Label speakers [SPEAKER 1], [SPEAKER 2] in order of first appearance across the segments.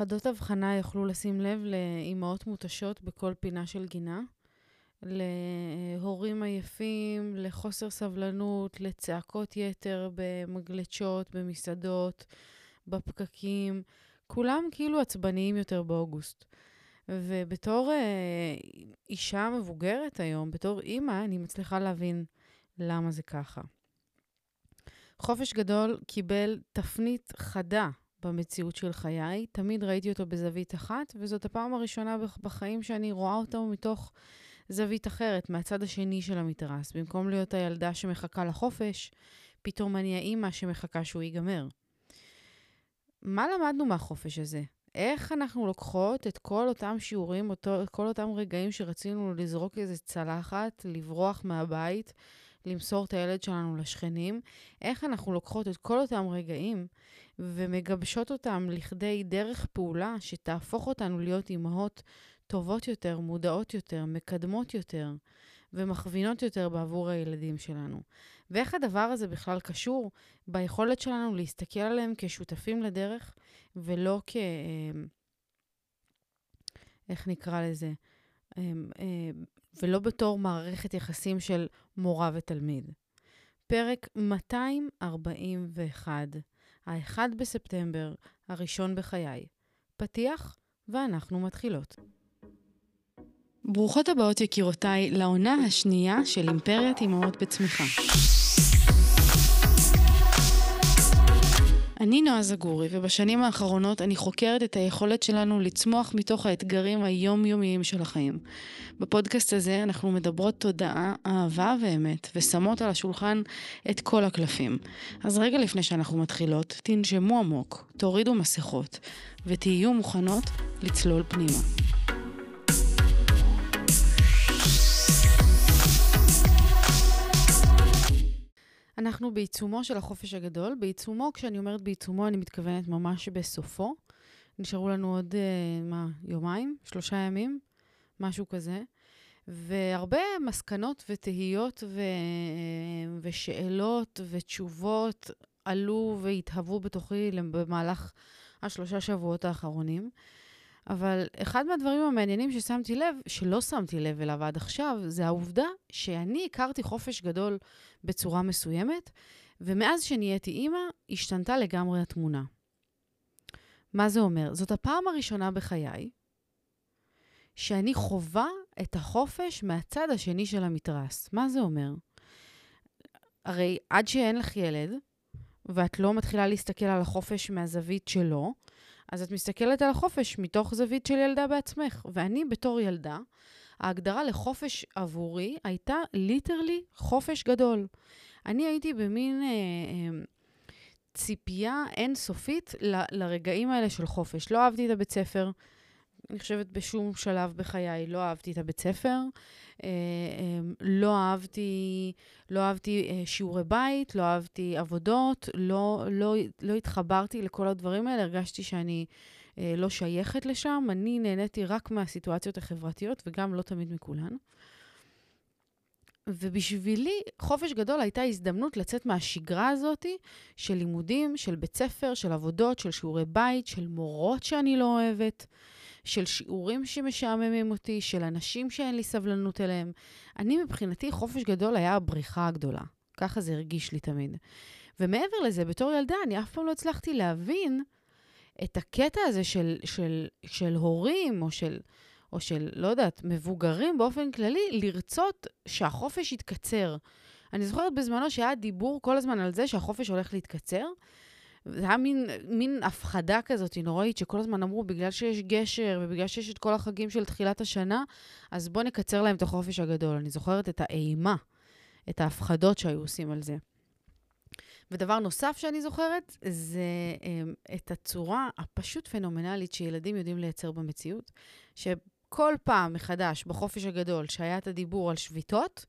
[SPEAKER 1] חדות הבחנה יוכלו לשים לב לאימהות מותשות בכל פינה של גינה, להורים עייפים, לחוסר סבלנות, לצעקות יתר במגלשות, במסעדות, בפקקים. כולם כאילו עצבניים יותר באוגוסט. ובתור אה, אישה מבוגרת היום, בתור אימא, אני מצליחה להבין למה זה ככה. חופש גדול קיבל תפנית חדה במציאות של חיי. תמיד ראיתי אותו בזווית אחת, וזאת הפעם הראשונה בחיים שאני רואה אותו מתוך זווית אחרת, מהצד השני של המתרס. במקום להיות הילדה שמחכה לחופש, פתאום אני האימא שמחכה שהוא ייגמר. מה למדנו מהחופש הזה? איך אנחנו לוקחות את כל אותם שיעורים, אותו, כל אותם רגעים שרצינו לזרוק איזה צלחת, לברוח מהבית, למסור את הילד שלנו לשכנים, איך אנחנו לוקחות את כל אותם רגעים ומגבשות אותם לכדי דרך פעולה שתהפוך אותנו להיות אימהות טובות יותר, מודעות יותר, מקדמות יותר ומכווינות יותר בעבור הילדים שלנו. ואיך הדבר הזה בכלל קשור ביכולת שלנו להסתכל עליהם כשותפים לדרך ולא כ... אה, איך נקרא לזה? ולא בתור מערכת יחסים של מורה ותלמיד. פרק 241, ה-1 בספטמבר, הראשון בחיי. פתיח, ואנחנו מתחילות. ברוכות הבאות יקירותיי לעונה השנייה של אימפריית אמהות בצמיחה. אני נועה זגורי, ובשנים האחרונות אני חוקרת את היכולת שלנו לצמוח מתוך האתגרים היומיומיים של החיים. בפודקאסט הזה אנחנו מדברות תודעה, אהבה ואמת, ושמות על השולחן את כל הקלפים. אז רגע לפני שאנחנו מתחילות, תנשמו עמוק, תורידו מסכות, ותהיו מוכנות לצלול פנימה. אנחנו בעיצומו של החופש הגדול. בעיצומו, כשאני אומרת בעיצומו, אני מתכוונת ממש בסופו. נשארו לנו עוד, אה, מה, יומיים? שלושה ימים? משהו כזה. והרבה מסקנות ותהיות ו... ושאלות ותשובות עלו והתהוו בתוכי במהלך השלושה שבועות האחרונים. אבל אחד מהדברים המעניינים ששמתי לב, שלא שמתי לב אליו עד עכשיו, זה העובדה שאני הכרתי חופש גדול בצורה מסוימת, ומאז שנהייתי אימא, השתנתה לגמרי התמונה. מה זה אומר? זאת הפעם הראשונה בחיי שאני חווה את החופש מהצד השני של המתרס. מה זה אומר? הרי עד שאין לך ילד, ואת לא מתחילה להסתכל על החופש מהזווית שלו, אז את מסתכלת על החופש מתוך זווית של ילדה בעצמך. ואני בתור ילדה, ההגדרה לחופש עבורי הייתה ליטרלי חופש גדול. אני הייתי במין אה, אה, ציפייה אינסופית ל, לרגעים האלה של חופש. לא אהבתי את הבית ספר, אני חושבת בשום שלב בחיי לא אהבתי את הבית ספר. אה, אה, לא אהבתי, לא אהבתי אה, שיעורי בית, לא אהבתי עבודות, לא, לא, לא התחברתי לכל הדברים האלה, הרגשתי שאני לא שייכת לשם. אני נהניתי רק מהסיטואציות החברתיות, וגם לא תמיד מכולן. ובשבילי, חופש גדול הייתה הזדמנות לצאת מהשגרה הזאת של לימודים, של בית ספר, של עבודות, של שיעורי בית, של מורות שאני לא אוהבת. של שיעורים שמשעממים אותי, של אנשים שאין לי סבלנות אליהם. אני, מבחינתי, חופש גדול היה הבריחה הגדולה. ככה זה הרגיש לי תמיד. ומעבר לזה, בתור ילדה, אני אף פעם לא הצלחתי להבין את הקטע הזה של, של, של הורים, או של, או של, לא יודעת, מבוגרים באופן כללי, לרצות שהחופש יתקצר. אני זוכרת בזמנו שהיה דיבור כל הזמן על זה שהחופש הולך להתקצר, זה היה מין, מין הפחדה כזאת נוראית, שכל הזמן אמרו, בגלל שיש גשר ובגלל שיש את כל החגים של תחילת השנה, אז בואו נקצר להם את החופש הגדול. אני זוכרת את האימה, את ההפחדות שהיו עושים על זה. ודבר נוסף שאני זוכרת, זה um, את הצורה הפשוט פנומנלית שילדים יודעים לייצר במציאות, שכל פעם מחדש, בחופש הגדול, שהיה את הדיבור על שביתות,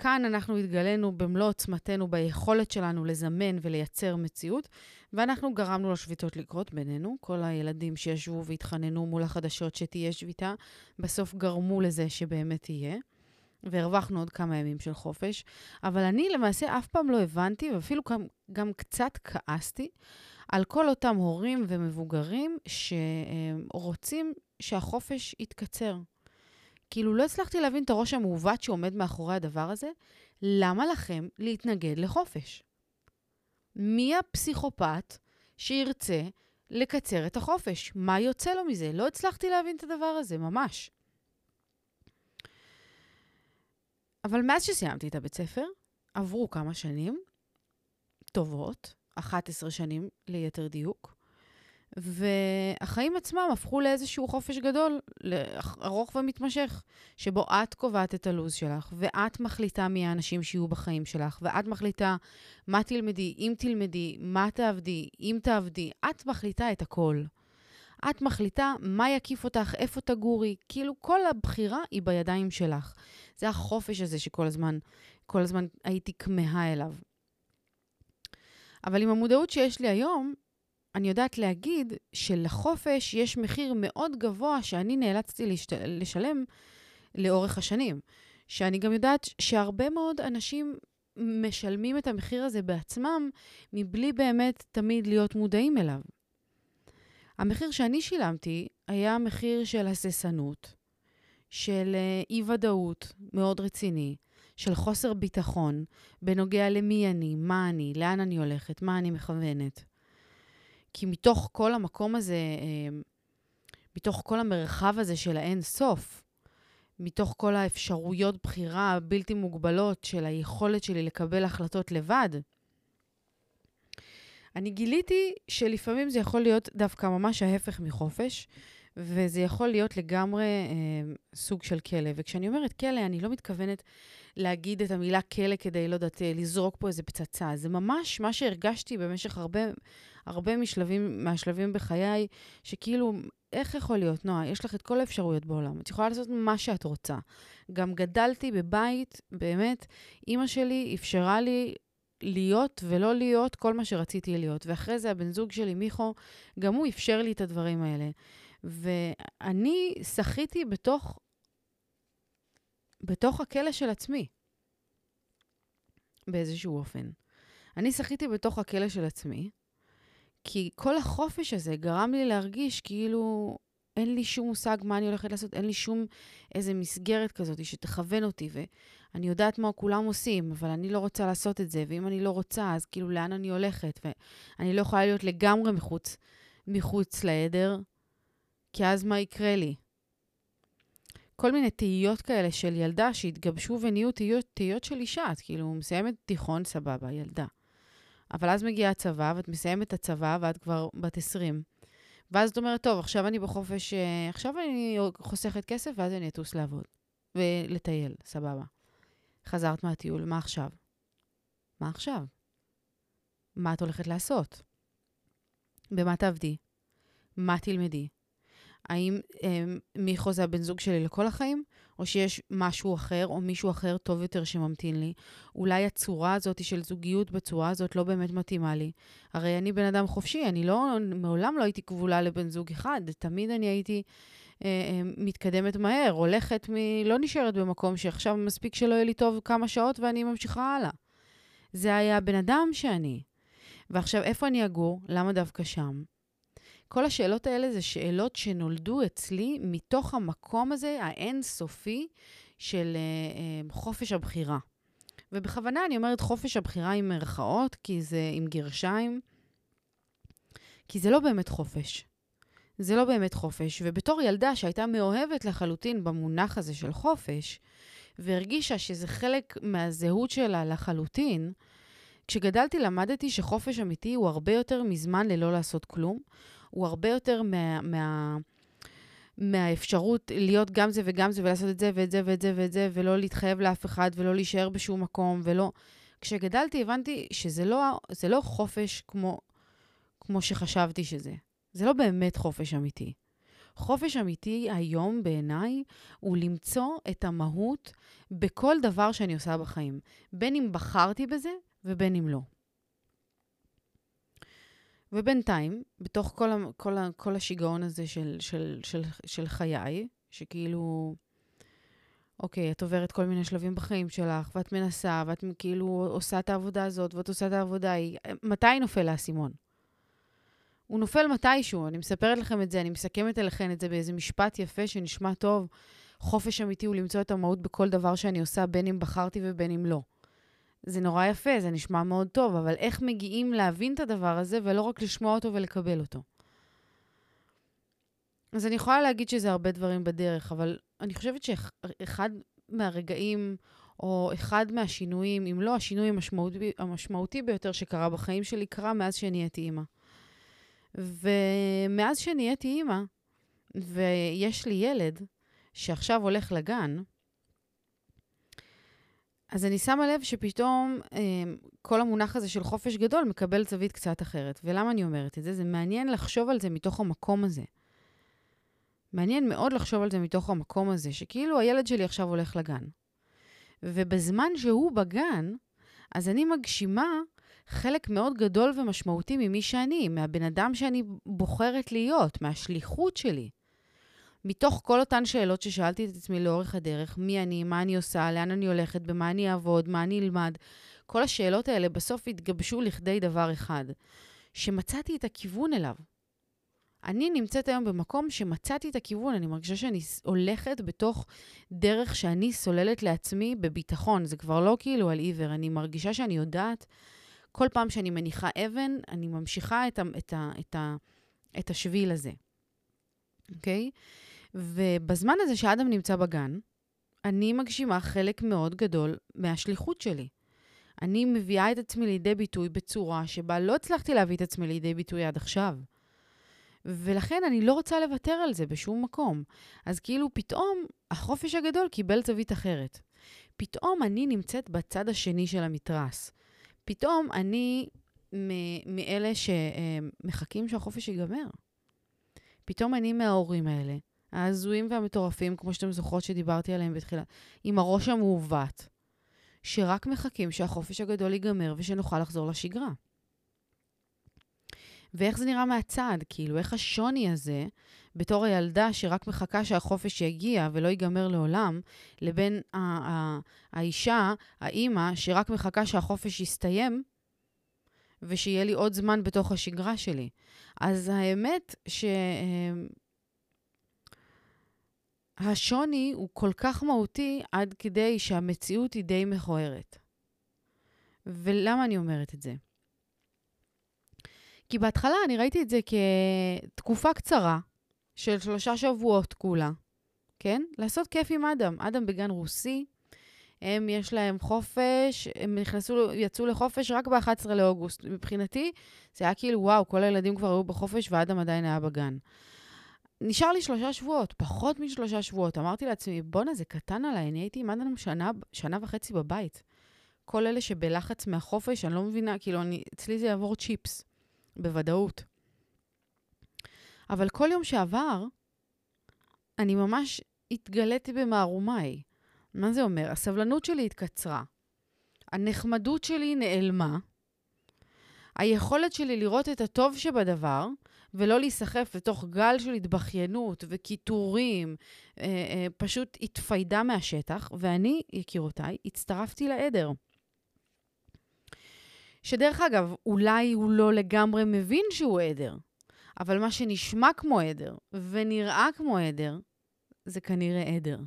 [SPEAKER 1] כאן אנחנו התגלינו במלוא עוצמתנו ביכולת שלנו לזמן ולייצר מציאות, ואנחנו גרמנו לשביתות לקרות בינינו. כל הילדים שישבו והתחננו מול החדשות שתהיה שביתה, בסוף גרמו לזה שבאמת תהיה. והרווחנו עוד כמה ימים של חופש. אבל אני למעשה אף פעם לא הבנתי, ואפילו גם, גם קצת כעסתי, על כל אותם הורים ומבוגרים שרוצים שהחופש יתקצר. כאילו, לא הצלחתי להבין את הראש המעוות שעומד מאחורי הדבר הזה. למה לכם להתנגד לחופש? מי הפסיכופת שירצה לקצר את החופש? מה יוצא לו מזה? לא הצלחתי להבין את הדבר הזה, ממש. אבל מאז שסיימתי את הבית ספר, עברו כמה שנים טובות, 11 שנים ליתר דיוק, והחיים עצמם הפכו לאיזשהו חופש גדול, ארוך ומתמשך, שבו את קובעת את הלו"ז שלך, ואת מחליטה מי האנשים שיהיו בחיים שלך, ואת מחליטה מה תלמדי, אם תלמדי, מה תעבדי, אם תעבדי, את מחליטה את הכל. את מחליטה מה יקיף אותך, איפה תגורי, כאילו כל הבחירה היא בידיים שלך. זה החופש הזה שכל הזמן, כל הזמן הייתי כמהה אליו. אבל עם המודעות שיש לי היום, אני יודעת להגיד שלחופש יש מחיר מאוד גבוה שאני נאלצתי לשת... לשלם לאורך השנים. שאני גם יודעת שהרבה מאוד אנשים משלמים את המחיר הזה בעצמם, מבלי באמת תמיד להיות מודעים אליו. המחיר שאני שילמתי היה מחיר של הססנות, של אה, אי-ודאות מאוד רציני, של חוסר ביטחון בנוגע למי אני, מה אני, לאן אני הולכת, מה אני מכוונת. כי מתוך כל המקום הזה, אה, מתוך כל המרחב הזה של האין סוף, מתוך כל האפשרויות בחירה הבלתי מוגבלות של היכולת שלי לקבל החלטות לבד, אני גיליתי שלפעמים זה יכול להיות דווקא ממש ההפך מחופש, וזה יכול להיות לגמרי אה, סוג של כלא. וכשאני אומרת כלא, אני לא מתכוונת להגיד את המילה כלא כדי, לא יודעת, לזרוק פה איזה פצצה. זה ממש מה שהרגשתי במשך הרבה, הרבה משלבים, מהשלבים בחיי, שכאילו, איך יכול להיות, נועה? יש לך את כל האפשרויות בעולם. את יכולה לעשות מה שאת רוצה. גם גדלתי בבית, באמת, אימא שלי אפשרה לי להיות ולא להיות כל מה שרציתי להיות. ואחרי זה הבן זוג שלי, מיכו, גם הוא אפשר לי את הדברים האלה. ואני שחיתי בתוך, בתוך הכלא של עצמי, באיזשהו אופן. אני שחיתי בתוך הכלא של עצמי, כי כל החופש הזה גרם לי להרגיש כאילו אין לי שום מושג מה אני הולכת לעשות, אין לי שום איזה מסגרת כזאת שתכוון אותי, ואני יודעת מה כולם עושים, אבל אני לא רוצה לעשות את זה, ואם אני לא רוצה, אז כאילו לאן אני הולכת? ואני לא יכולה להיות לגמרי מחוץ, מחוץ לעדר, כי אז מה יקרה לי? כל מיני תהיות כאלה של ילדה שהתגבשו ונהיו תהיות, תהיות של אישה. את כאילו מסיימת תיכון, סבבה, ילדה. אבל אז מגיע הצבא, ואת מסיימת את הצבא, ואת כבר בת 20. ואז את אומרת, טוב, עכשיו אני בחופש, אה, עכשיו אני חוסכת כסף, ואז אני אטוס לעבוד. ולטייל, סבבה. חזרת מהטיול, מה עכשיו? מה עכשיו? מה את הולכת לעשות? במה תעבדי? מה תלמדי? האם אה, מיכו זה הבן זוג שלי לכל החיים, או שיש משהו אחר, או מישהו אחר טוב יותר שממתין לי? אולי הצורה הזאת של זוגיות בצורה הזאת לא באמת מתאימה לי. הרי אני בן אדם חופשי, אני לא, מעולם לא הייתי כבולה לבן זוג אחד, תמיד אני הייתי אה, אה, מתקדמת מהר, הולכת מ... לא נשארת במקום שעכשיו מספיק שלא יהיה לי טוב כמה שעות ואני ממשיכה הלאה. זה היה הבן אדם שאני. ועכשיו, איפה אני אגור? למה דווקא שם? כל השאלות האלה זה שאלות שנולדו אצלי מתוך המקום הזה, האינסופי, של uh, uh, חופש הבחירה. ובכוונה אני אומרת חופש הבחירה עם מירכאות, כי זה עם גרשיים, כי זה לא באמת חופש. זה לא באמת חופש. ובתור ילדה שהייתה מאוהבת לחלוטין במונח הזה של חופש, והרגישה שזה חלק מהזהות שלה לחלוטין, כשגדלתי למדתי שחופש אמיתי הוא הרבה יותר מזמן ללא לעשות כלום, הוא הרבה יותר מה, מה, מהאפשרות להיות גם זה וגם זה, ולעשות את זה ואת זה ואת זה ואת זה, ולא להתחייב לאף אחד, ולא להישאר בשום מקום, ולא... כשגדלתי הבנתי שזה לא, לא חופש כמו, כמו שחשבתי שזה. זה לא באמת חופש אמיתי. חופש אמיתי היום בעיניי הוא למצוא את המהות בכל דבר שאני עושה בחיים, בין אם בחרתי בזה ובין אם לא. ובינתיים, בתוך כל, כל, כל השיגעון הזה של, של, של, של חיי, שכאילו, אוקיי, את עוברת כל מיני שלבים בחיים שלך, ואת מנסה, ואת כאילו עושה את העבודה הזאת, ואת עושה את העבודה ההיא, מתי נופל האסימון? הוא נופל מתישהו, אני מספרת לכם את זה, אני מסכמת אליכם את זה באיזה משפט יפה שנשמע טוב. חופש אמיתי הוא למצוא את המהות בכל דבר שאני עושה, בין אם בחרתי ובין אם לא. זה נורא יפה, זה נשמע מאוד טוב, אבל איך מגיעים להבין את הדבר הזה ולא רק לשמוע אותו ולקבל אותו? אז אני יכולה להגיד שזה הרבה דברים בדרך, אבל אני חושבת שאחד מהרגעים, או אחד מהשינויים, אם לא השינוי המשמעותי, המשמעותי ביותר שקרה בחיים שלי, קרה מאז שנהייתי אימא. ומאז שנהייתי אימא, ויש לי ילד שעכשיו הולך לגן, אז אני שמה לב שפתאום אה, כל המונח הזה של חופש גדול מקבל זווית קצת אחרת. ולמה אני אומרת את זה? זה מעניין לחשוב על זה מתוך המקום הזה. מעניין מאוד לחשוב על זה מתוך המקום הזה, שכאילו הילד שלי עכשיו הולך לגן. ובזמן שהוא בגן, אז אני מגשימה חלק מאוד גדול ומשמעותי ממי שאני, מהבן אדם שאני בוחרת להיות, מהשליחות שלי. מתוך כל אותן שאלות ששאלתי את עצמי לאורך הדרך, מי אני, מה אני עושה, לאן אני הולכת, במה אני אעבוד, מה אני אלמד, כל השאלות האלה בסוף התגבשו לכדי דבר אחד, שמצאתי את הכיוון אליו. אני נמצאת היום במקום שמצאתי את הכיוון, אני מרגישה שאני הולכת בתוך דרך שאני סוללת לעצמי בביטחון. זה כבר לא כאילו על עיוור, אני מרגישה שאני יודעת, כל פעם שאני מניחה אבן, אני ממשיכה את, ה, את, ה, את, ה, את השביל הזה, אוקיי? Okay? ובזמן הזה שאדם נמצא בגן, אני מגשימה חלק מאוד גדול מהשליחות שלי. אני מביאה את עצמי לידי ביטוי בצורה שבה לא הצלחתי להביא את עצמי לידי ביטוי עד עכשיו. ולכן אני לא רוצה לוותר על זה בשום מקום. אז כאילו פתאום החופש הגדול קיבל זווית אחרת. פתאום אני נמצאת בצד השני של המתרס. פתאום אני מאלה שמחכים שהחופש ייגמר. פתאום אני מההורים האלה, ההזויים והמטורפים, כמו שאתם זוכרות שדיברתי עליהם בתחילה, עם הראש המעוות, שרק מחכים שהחופש הגדול ייגמר ושנוכל לחזור לשגרה. ואיך זה נראה מהצד, כאילו, איך השוני הזה, בתור הילדה שרק מחכה שהחופש יגיע ולא ייגמר לעולם, לבין ה- ה- האישה, האימא, שרק מחכה שהחופש יסתיים, ושיהיה לי עוד זמן בתוך השגרה שלי. אז האמת ש... השוני הוא כל כך מהותי עד כדי שהמציאות היא די מכוערת. ולמה אני אומרת את זה? כי בהתחלה אני ראיתי את זה כתקופה קצרה של שלושה שבועות כולה, כן? לעשות כיף עם אדם. אדם בגן רוסי, הם, יש להם חופש, הם נכנסו, יצאו לחופש רק ב-11 לאוגוסט. מבחינתי, זה היה כאילו, וואו, כל הילדים כבר היו בחופש ואדם עדיין היה בגן. נשאר לי שלושה שבועות, פחות משלושה שבועות. אמרתי לעצמי, בואנה, זה קטן עליי, אני הייתי עם אדם שנה, שנה וחצי בבית. כל אלה שבלחץ מהחופש, אני לא מבינה, כאילו, אני, אצלי זה יעבור צ'יפס. בוודאות. אבל כל יום שעבר, אני ממש התגליתי במערומיי. מה זה אומר? הסבלנות שלי התקצרה, הנחמדות שלי נעלמה, היכולת שלי לראות את הטוב שבדבר, ולא להיסחף לתוך גל של התבכיינות וקיטורים, אה, אה, פשוט התפיידה מהשטח, ואני, יקירותיי, הצטרפתי לעדר. שדרך אגב, אולי הוא לא לגמרי מבין שהוא עדר, אבל מה שנשמע כמו עדר ונראה כמו עדר, זה כנראה עדר,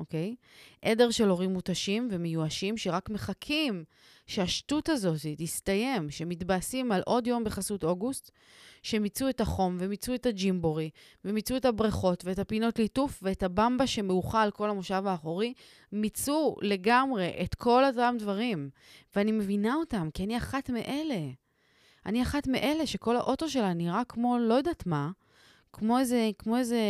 [SPEAKER 1] אוקיי? עדר של הורים מותשים ומיואשים שרק מחכים שהשטות הזאת תסתיים, שמתבאסים על עוד יום בחסות אוגוסט, שמיצו את החום ומיצו את הג'ימבורי, ומיצו את הבריכות ואת הפינות ליטוף ואת הבמבה שמאוכל כל המושב האחורי, מיצו לגמרי את כל אותם דברים. ואני מבינה אותם, כי אני אחת מאלה. אני אחת מאלה שכל האוטו שלה נראה כמו לא יודעת מה, כמו איזה, כמו איזה,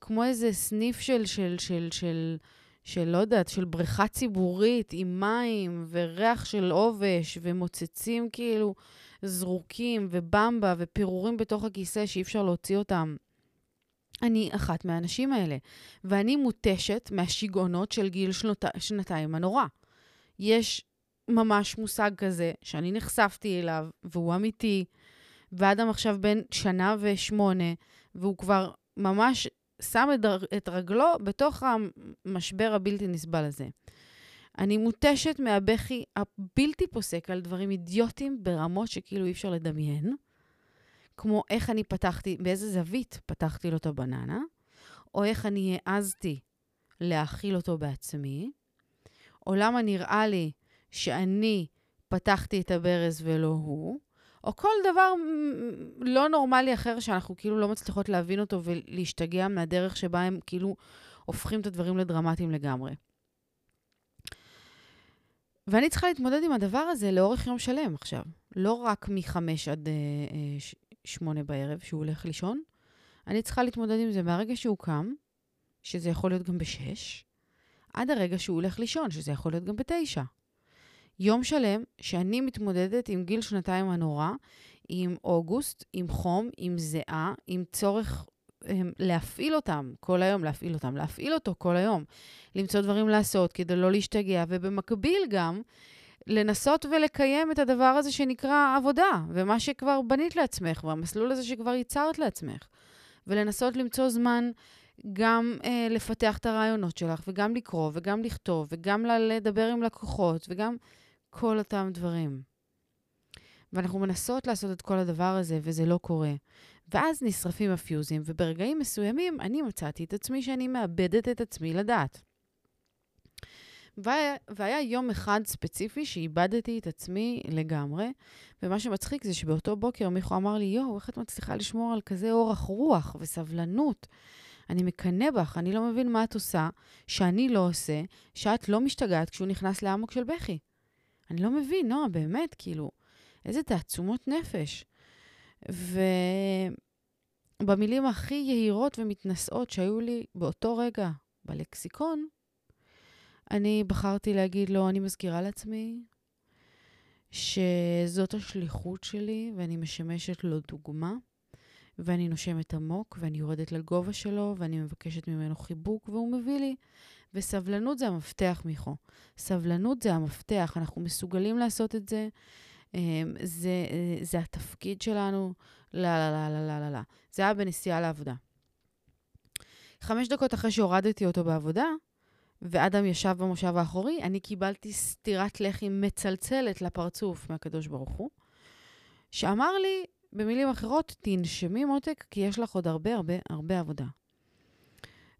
[SPEAKER 1] כמו איזה סניף של, של, של, של, של, לא יודעת, של בריכה ציבורית עם מים וריח של עובש ומוצצים כאילו זרוקים ובמבה ופירורים בתוך הכיסא שאי אפשר להוציא אותם. אני אחת מהאנשים האלה, ואני מותשת מהשיגעונות של גיל שנות... שנתיים הנורא. יש ממש מושג כזה שאני נחשפתי אליו, והוא אמיתי, ואדם עכשיו בן שנה ושמונה, והוא כבר ממש שם את, את רגלו בתוך המשבר הבלתי נסבל הזה. אני מותשת מהבכי הבלתי פוסק על דברים אידיוטיים ברמות שכאילו אי אפשר לדמיין. כמו איך אני פתחתי, באיזה זווית פתחתי לו את הבננה, או איך אני העזתי להאכיל אותו בעצמי, או למה נראה לי שאני פתחתי את הברז ולא הוא, או כל דבר לא נורמלי אחר שאנחנו כאילו לא מצליחות להבין אותו ולהשתגע מהדרך שבה הם כאילו הופכים את הדברים לדרמטיים לגמרי. ואני צריכה להתמודד עם הדבר הזה לאורך יום שלם עכשיו. לא רק מ-5 עד uh, 8 בערב, שהוא הולך לישון. אני צריכה להתמודד עם זה מהרגע שהוא קם, שזה יכול להיות גם ב-6, עד הרגע שהוא הולך לישון, שזה יכול להיות גם ב-9. יום שלם שאני מתמודדת עם גיל שנתיים הנורא, עם אוגוסט, עם חום, עם זיעה, עם צורך הם, להפעיל אותם כל היום, להפעיל אותם, להפעיל אותו כל היום, למצוא דברים לעשות כדי לא להשתגע, ובמקביל גם לנסות ולקיים את הדבר הזה שנקרא עבודה, ומה שכבר בנית לעצמך, והמסלול הזה שכבר ייצרת לעצמך, ולנסות למצוא זמן גם אה, לפתח את הרעיונות שלך, וגם לקרוא, וגם לכתוב, וגם לדבר עם לקוחות, וגם כל אותם דברים. ואנחנו מנסות לעשות את כל הדבר הזה, וזה לא קורה. ואז נשרפים הפיוזים, וברגעים מסוימים אני מצאתי את עצמי שאני מאבדת את עצמי לדעת. והיה, והיה יום אחד ספציפי שאיבדתי את עצמי לגמרי, ומה שמצחיק זה שבאותו בוקר מיכו אמר לי, יואו, איך את מצליחה לשמור על כזה אורך רוח וסבלנות? אני מקנא בך, אני לא מבין מה את עושה, שאני לא עושה, שאת לא משתגעת כשהוא נכנס לאמוק של בכי. אני לא מבין, נועה, באמת, כאילו, איזה תעצומות נפש. ובמילים הכי יהירות ומתנשאות שהיו לי באותו רגע בלקסיקון, אני בחרתי להגיד לו, אני מזכירה לעצמי שזאת השליחות שלי ואני משמשת לו דוגמה, ואני נושמת עמוק ואני יורדת לגובה שלו ואני מבקשת ממנו חיבוק והוא מביא לי. וסבלנות זה המפתח, מיכו. סבלנות זה המפתח, אנחנו מסוגלים לעשות את זה. אמ, זה, זה התפקיד שלנו. לא, לא, לא, לא, לא, לא, לא. זה היה בנסיעה לעבודה. חמש דקות אחרי שהורדתי אותו בעבודה, ואדם ישב במושב האחורי, אני קיבלתי סטירת לחי מצלצלת לפרצוף מהקדוש ברוך הוא, שאמר לי, במילים אחרות, תנשמי מותק, כי יש לך עוד הרבה הרבה הרבה עבודה.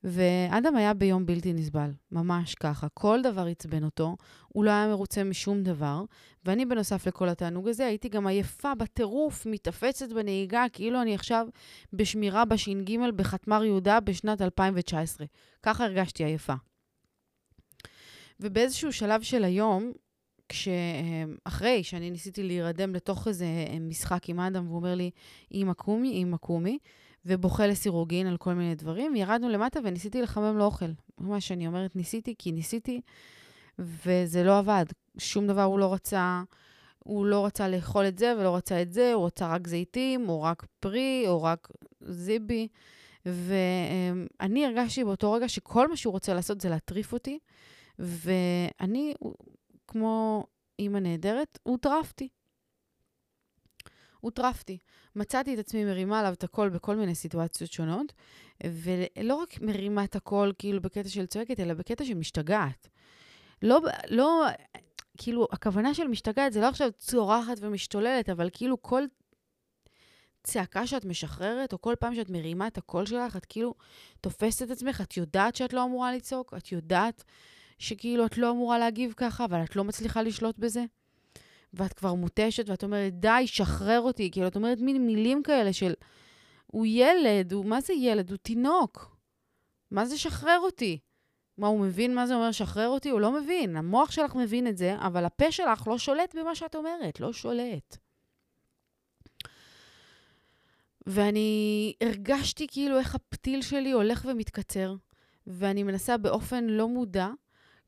[SPEAKER 1] ואדם היה ביום בלתי נסבל, ממש ככה. כל דבר עצבן אותו, הוא לא היה מרוצה משום דבר, ואני בנוסף לכל התענוג הזה הייתי גם עייפה בטירוף, מתאפצת בנהיגה, כאילו אני עכשיו בשמירה בש"ג בחתמר יהודה בשנת 2019. ככה הרגשתי עייפה. ובאיזשהו שלב של היום, כשאחרי שאני ניסיתי להירדם לתוך איזה משחק עם אדם, והוא אומר לי, אמא קומי, אמא קומי, ובוכה לסירוגין על כל מיני דברים. ירדנו למטה וניסיתי לחמם לו אוכל. ממש, אני אומרת ניסיתי, כי ניסיתי, וזה לא עבד. שום דבר הוא לא רצה. הוא לא רצה לאכול את זה ולא רצה את זה, הוא רצה רק זיתים, או רק פרי, או רק זיבי. ואני הרגשתי באותו רגע שכל מה שהוא רוצה לעשות זה להטריף אותי, ואני, כמו אימא נהדרת, הוטרפתי. הוטרפתי. מצאתי את עצמי מרימה עליו את הכל בכל מיני סיטואציות שונות, ולא רק מרימה את הכל כאילו בקטע של צועקת, אלא בקטע של משתגעת. לא, לא, כאילו, הכוונה של משתגעת זה לא עכשיו צורחת ומשתוללת, אבל כאילו כל צעקה שאת משחררת, או כל פעם שאת מרימה את הקול שלך, את כאילו תופסת את עצמך, את יודעת שאת לא אמורה לצעוק, את יודעת שכאילו את לא אמורה להגיב ככה, אבל את לא מצליחה לשלוט בזה. ואת כבר מותשת, ואת אומרת, די, שחרר אותי. כאילו, את אומרת מין מילים כאלה של, הוא ילד, הוא, מה זה ילד? הוא תינוק. מה זה שחרר אותי? מה, הוא מבין מה זה אומר שחרר אותי? הוא לא מבין. המוח שלך מבין את זה, אבל הפה שלך לא שולט במה שאת אומרת, לא שולט. ואני הרגשתי כאילו איך הפתיל שלי הולך ומתקצר, ואני מנסה באופן לא מודע,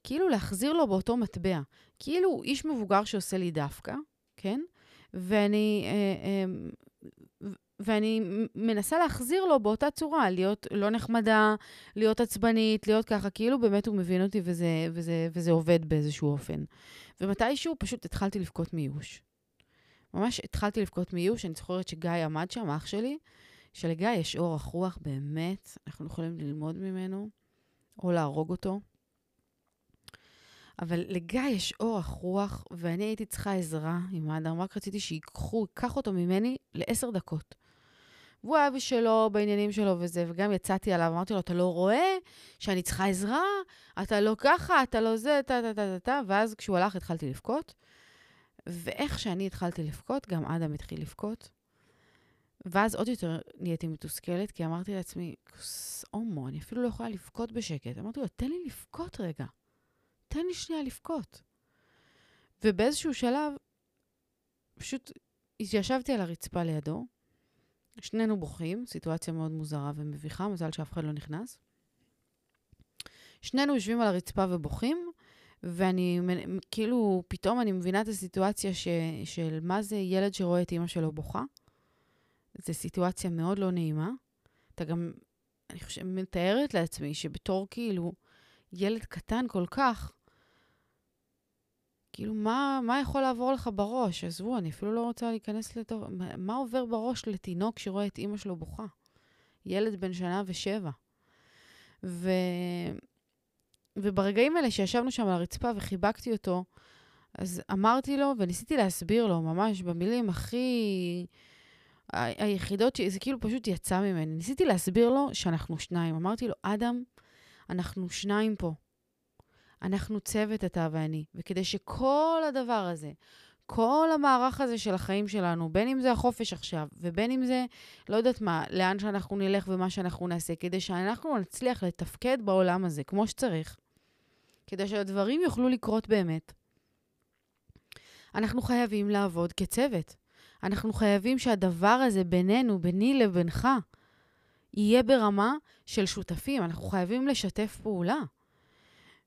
[SPEAKER 1] כאילו להחזיר לו באותו מטבע. כאילו הוא איש מבוגר שעושה לי דווקא, כן? ואני, אה, אה, ואני מנסה להחזיר לו באותה צורה, להיות לא נחמדה, להיות עצבנית, להיות ככה, כאילו באמת הוא מבין אותי וזה, וזה, וזה עובד באיזשהו אופן. ומתישהו פשוט התחלתי לבכות מייאוש. ממש התחלתי לבכות מייאוש, אני זוכרת שגיא עמד שם, אח שלי, שלגיא יש אורך רוח באמת, אנחנו יכולים ללמוד ממנו, או להרוג אותו. אבל לגיא יש אורך רוח, ואני הייתי צריכה עזרה עם האדם, רק רציתי שיקחו, ייקח אותו ממני לעשר דקות. והוא היה בשלו, בעניינים שלו וזה, וגם יצאתי עליו, אמרתי לו, אתה לא רואה שאני צריכה עזרה? אתה לא ככה, אתה לא זה, טה טה טה טה טה, ואז כשהוא הלך התחלתי לבכות. ואיך שאני התחלתי לבכות, גם אדם התחיל לבכות. ואז עוד יותר נהייתי מתוסכלת, כי אמרתי לעצמי, כוס הומו, אני אפילו לא יכולה לבכות בשקט. אמרתי לו, תן לי לבכות רגע. תן לי שנייה לבכות. ובאיזשהו שלב, פשוט ישבתי על הרצפה לידו, שנינו בוכים, סיטואציה מאוד מוזרה ומביכה, מזל שאף אחד לא נכנס. שנינו יושבים על הרצפה ובוכים, ואני, כאילו, פתאום אני מבינה את הסיטואציה ש, של מה זה ילד שרואה את אימא שלו בוכה. זו סיטואציה מאוד לא נעימה. אתה גם, אני חושבת, מתארת לעצמי שבתור כאילו ילד קטן כל כך, כאילו, מה, מה יכול לעבור לך בראש? עזבו, אני אפילו לא רוצה להיכנס לתוך... מה, מה עובר בראש לתינוק שרואה את אימא שלו בוכה? ילד בן שנה ושבע. ו... וברגעים האלה שישבנו שם על הרצפה וחיבקתי אותו, אז אמרתי לו, וניסיתי להסביר לו ממש במילים הכי... היחידות, ש... זה כאילו פשוט יצא ממני. ניסיתי להסביר לו שאנחנו שניים. אמרתי לו, אדם, אנחנו שניים פה. אנחנו צוות, אתה ואני. וכדי שכל הדבר הזה, כל המערך הזה של החיים שלנו, בין אם זה החופש עכשיו, ובין אם זה, לא יודעת מה, לאן שאנחנו נלך ומה שאנחנו נעשה, כדי שאנחנו נצליח לתפקד בעולם הזה כמו שצריך, כדי שהדברים יוכלו לקרות באמת, אנחנו חייבים לעבוד כצוות. אנחנו חייבים שהדבר הזה בינינו, ביני לבינך, יהיה ברמה של שותפים. אנחנו חייבים לשתף פעולה.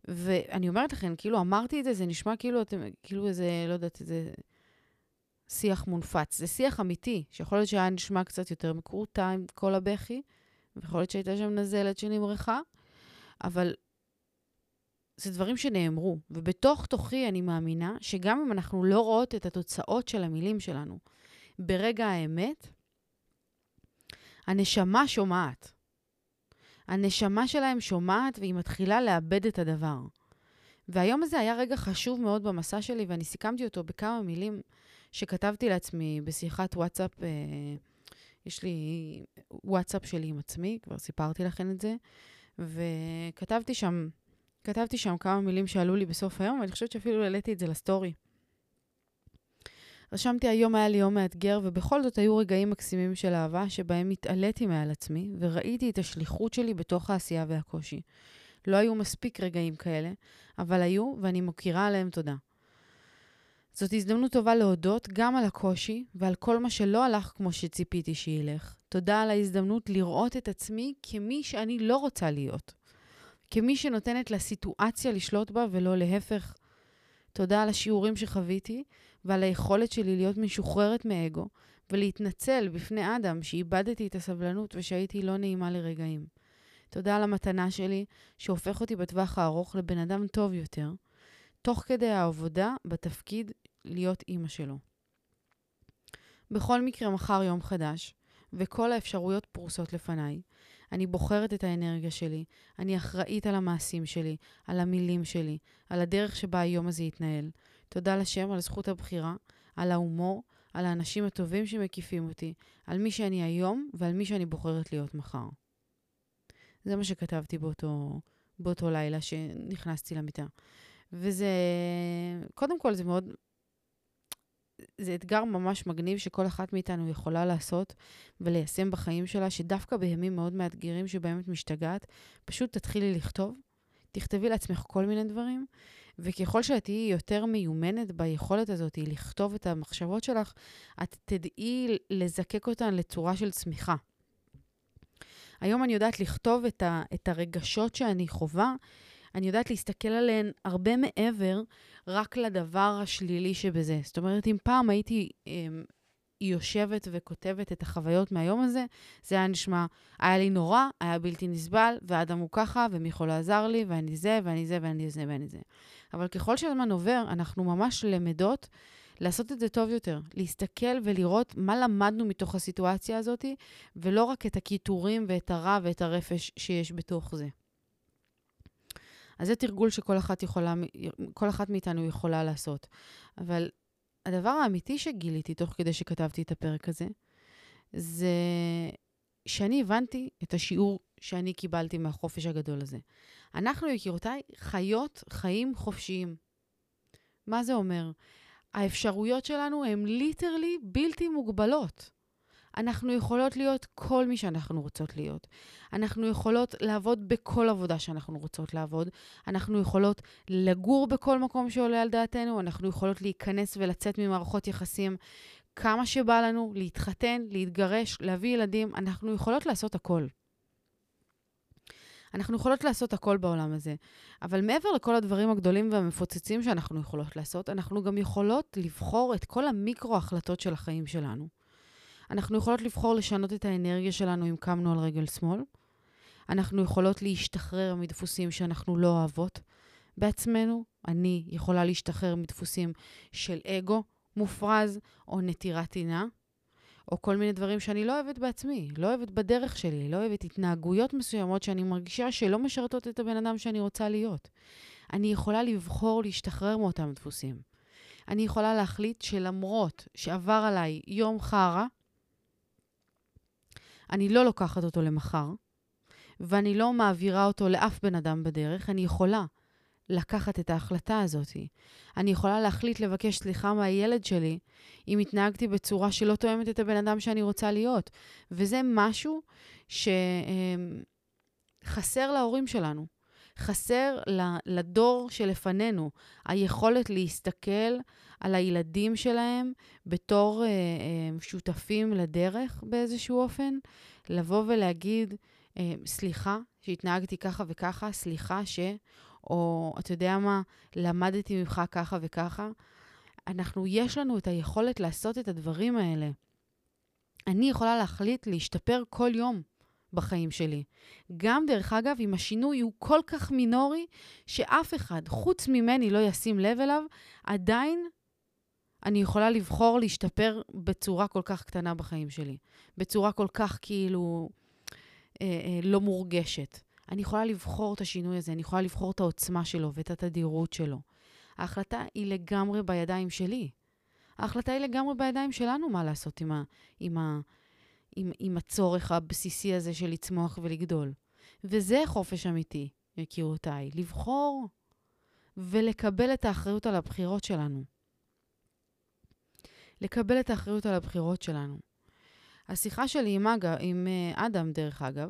[SPEAKER 1] ואני אומרת לכם, כאילו אמרתי את זה, זה נשמע כאילו אתם, כאילו איזה, לא יודעת, איזה שיח מונפץ. זה שיח אמיתי, שיכול להיות שהיה נשמע קצת יותר מקורטע עם כל הבכי, ויכול להיות שהייתה שם נזלת שנמרחה, אבל זה דברים שנאמרו. ובתוך תוכי אני מאמינה שגם אם אנחנו לא רואות את התוצאות של המילים שלנו ברגע האמת, הנשמה שומעת. הנשמה שלהם שומעת והיא מתחילה לאבד את הדבר. והיום הזה היה רגע חשוב מאוד במסע שלי, ואני סיכמתי אותו בכמה מילים שכתבתי לעצמי בשיחת וואטסאפ. אה, יש לי וואטסאפ שלי עם עצמי, כבר סיפרתי לכם את זה, וכתבתי שם, כתבתי שם כמה מילים שעלו לי בסוף היום, ואני חושבת שאפילו העליתי את זה לסטורי. רשמתי, היום היה לי יום מאתגר, ובכל זאת היו רגעים מקסימים של אהבה שבהם התעליתי מעל עצמי, וראיתי את השליחות שלי בתוך העשייה והקושי. לא היו מספיק רגעים כאלה, אבל היו, ואני מוקירה עליהם תודה. זאת הזדמנות טובה להודות גם על הקושי ועל כל מה שלא הלך כמו שציפיתי שילך. תודה על ההזדמנות לראות את עצמי כמי שאני לא רוצה להיות. כמי שנותנת לסיטואציה לשלוט בה ולא להפך. תודה על השיעורים שחוויתי ועל היכולת שלי להיות משוחררת מאגו ולהתנצל בפני אדם שאיבדתי את הסבלנות ושהייתי לא נעימה לרגעים. תודה על המתנה שלי, שהופך אותי בטווח הארוך לבן אדם טוב יותר, תוך כדי העבודה בתפקיד להיות אימא שלו. בכל מקרה, מחר יום חדש, וכל האפשרויות פרוסות לפניי. אני בוחרת את האנרגיה שלי, אני אחראית על המעשים שלי, על המילים שלי, על הדרך שבה היום הזה יתנהל. תודה לשם על זכות הבחירה, על ההומור, על האנשים הטובים שמקיפים אותי, על מי שאני היום ועל מי שאני בוחרת להיות מחר. זה מה שכתבתי באותו, באותו לילה שנכנסתי למיטה. וזה, קודם כל זה מאוד, זה אתגר ממש מגניב שכל אחת מאיתנו יכולה לעשות וליישם בחיים שלה, שדווקא בימים מאוד מאתגרים שבהם את משתגעת, פשוט תתחילי לכתוב, תכתבי לעצמך כל מיני דברים, וככל שאת תהיי יותר מיומנת ביכולת הזאת לכתוב את המחשבות שלך, את תדעי לזקק אותן לצורה של צמיחה. היום אני יודעת לכתוב את, ה, את הרגשות שאני חווה, אני יודעת להסתכל עליהן הרבה מעבר רק לדבר השלילי שבזה. זאת אומרת, אם פעם הייתי אמ, יושבת וכותבת את החוויות מהיום הזה, זה היה נשמע, היה לי נורא, היה בלתי נסבל, ואדם הוא ככה, ומיכו לא עזר לי, ואני זה, ואני זה, ואני זה, ואני זה. אבל ככל שהזמן עובר, אנחנו ממש למדות לעשות את זה טוב יותר, להסתכל ולראות מה למדנו מתוך הסיטואציה הזאת, ולא רק את הקיטורים ואת הרע ואת הרפש שיש בתוך זה. אז זה תרגול שכל אחת, יכולה, אחת מאיתנו יכולה לעשות. אבל הדבר האמיתי שגיליתי תוך כדי שכתבתי את הפרק הזה, זה שאני הבנתי את השיעור שאני קיבלתי מהחופש הגדול הזה. אנחנו, יקירותיי, חיות חיים חופשיים. מה זה אומר? האפשרויות שלנו הן ליטרלי בלתי מוגבלות. אנחנו יכולות להיות כל מי שאנחנו רוצות להיות. אנחנו יכולות לעבוד בכל עבודה שאנחנו רוצות לעבוד. אנחנו יכולות לגור בכל מקום שעולה על דעתנו. אנחנו יכולות להיכנס ולצאת ממערכות יחסים כמה שבא לנו, להתחתן, להתגרש, להביא ילדים. אנחנו יכולות לעשות הכל. אנחנו יכולות לעשות הכל בעולם הזה. אבל מעבר לכל הדברים הגדולים והמפוצצים שאנחנו יכולות לעשות, אנחנו גם יכולות לבחור את כל המיקרו-החלטות של החיים שלנו. אנחנו יכולות לבחור לשנות את האנרגיה שלנו אם קמנו על רגל שמאל. אנחנו יכולות להשתחרר מדפוסים שאנחנו לא אוהבות בעצמנו. אני יכולה להשתחרר מדפוסים של אגו מופרז או נטירת טינה. או כל מיני דברים שאני לא אוהבת בעצמי, לא אוהבת בדרך שלי, לא אוהבת התנהגויות מסוימות שאני מרגישה שלא משרתות את הבן אדם שאני רוצה להיות. אני יכולה לבחור להשתחרר מאותם דפוסים. אני יכולה להחליט שלמרות שעבר עליי יום חרא, אני לא לוקחת אותו למחר, ואני לא מעבירה אותו לאף בן אדם בדרך, אני יכולה לקחת את ההחלטה הזאת. אני יכולה להחליט לבקש סליחה מהילד שלי אם התנהגתי בצורה שלא תואמת את הבן אדם שאני רוצה להיות. וזה משהו שחסר אמ, להורים שלנו. חסר לדור שלפנינו היכולת להסתכל על הילדים שלהם בתור אה, אה, שותפים לדרך באיזשהו אופן, לבוא ולהגיד, אה, סליחה שהתנהגתי ככה וככה, סליחה ש... או אתה יודע מה, למדתי ממך ככה וככה. אנחנו, יש לנו את היכולת לעשות את הדברים האלה. אני יכולה להחליט להשתפר כל יום בחיים שלי. גם, דרך אגב, אם השינוי הוא כל כך מינורי, שאף אחד חוץ ממני לא ישים לב אליו, עדיין אני יכולה לבחור להשתפר בצורה כל כך קטנה בחיים שלי. בצורה כל כך כאילו אה, אה, לא מורגשת. אני יכולה לבחור את השינוי הזה, אני יכולה לבחור את העוצמה שלו ואת התדירות שלו. ההחלטה היא לגמרי בידיים שלי. ההחלטה היא לגמרי בידיים שלנו מה לעשות עם, ה, עם, ה, עם, עם הצורך הבסיסי הזה של לצמוח ולגדול. וזה חופש אמיתי, יקירותיי, לבחור ולקבל את האחריות על הבחירות שלנו. לקבל את האחריות על הבחירות שלנו. השיחה שלי עם, אגב, עם אה, אדם, דרך אגב,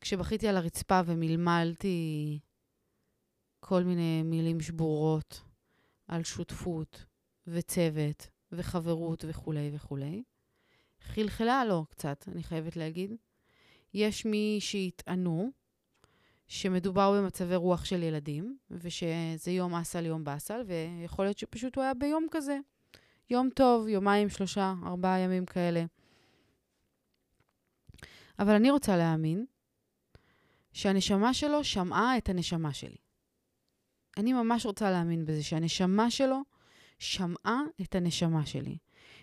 [SPEAKER 1] כשבכיתי על הרצפה ומלמלתי כל מיני מילים שבורות על שותפות וצוות וחברות וכולי וכולי, חלחלה לו קצת, אני חייבת להגיד. יש מי שיטענו שמדובר במצבי רוח של ילדים, ושזה יום אסל, יום באסל, ויכול להיות שפשוט הוא היה ביום כזה. יום טוב, יומיים, שלושה, ארבעה ימים כאלה. אבל אני רוצה להאמין שהנשמה שלו שמעה את הנשמה שלי. אני ממש רוצה להאמין בזה, שהנשמה שלו שמעה את הנשמה שלי,